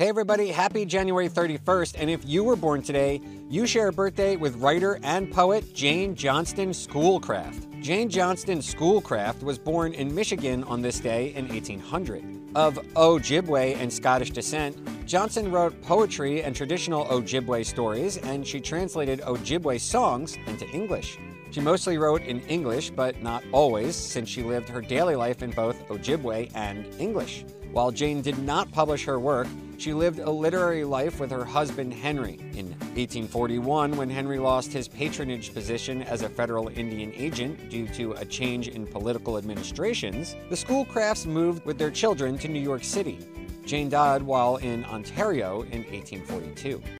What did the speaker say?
Hey everybody, happy January 31st. And if you were born today, you share a birthday with writer and poet Jane Johnston Schoolcraft. Jane Johnston Schoolcraft was born in Michigan on this day in 1800. Of Ojibwe and Scottish descent, Johnston wrote poetry and traditional Ojibwe stories, and she translated Ojibwe songs into English. She mostly wrote in English, but not always, since she lived her daily life in both Ojibwe and English. While Jane did not publish her work, she lived a literary life with her husband Henry. In 1841, when Henry lost his patronage position as a federal Indian agent due to a change in political administrations, the Schoolcrafts moved with their children to New York City. Jane died while in Ontario in 1842.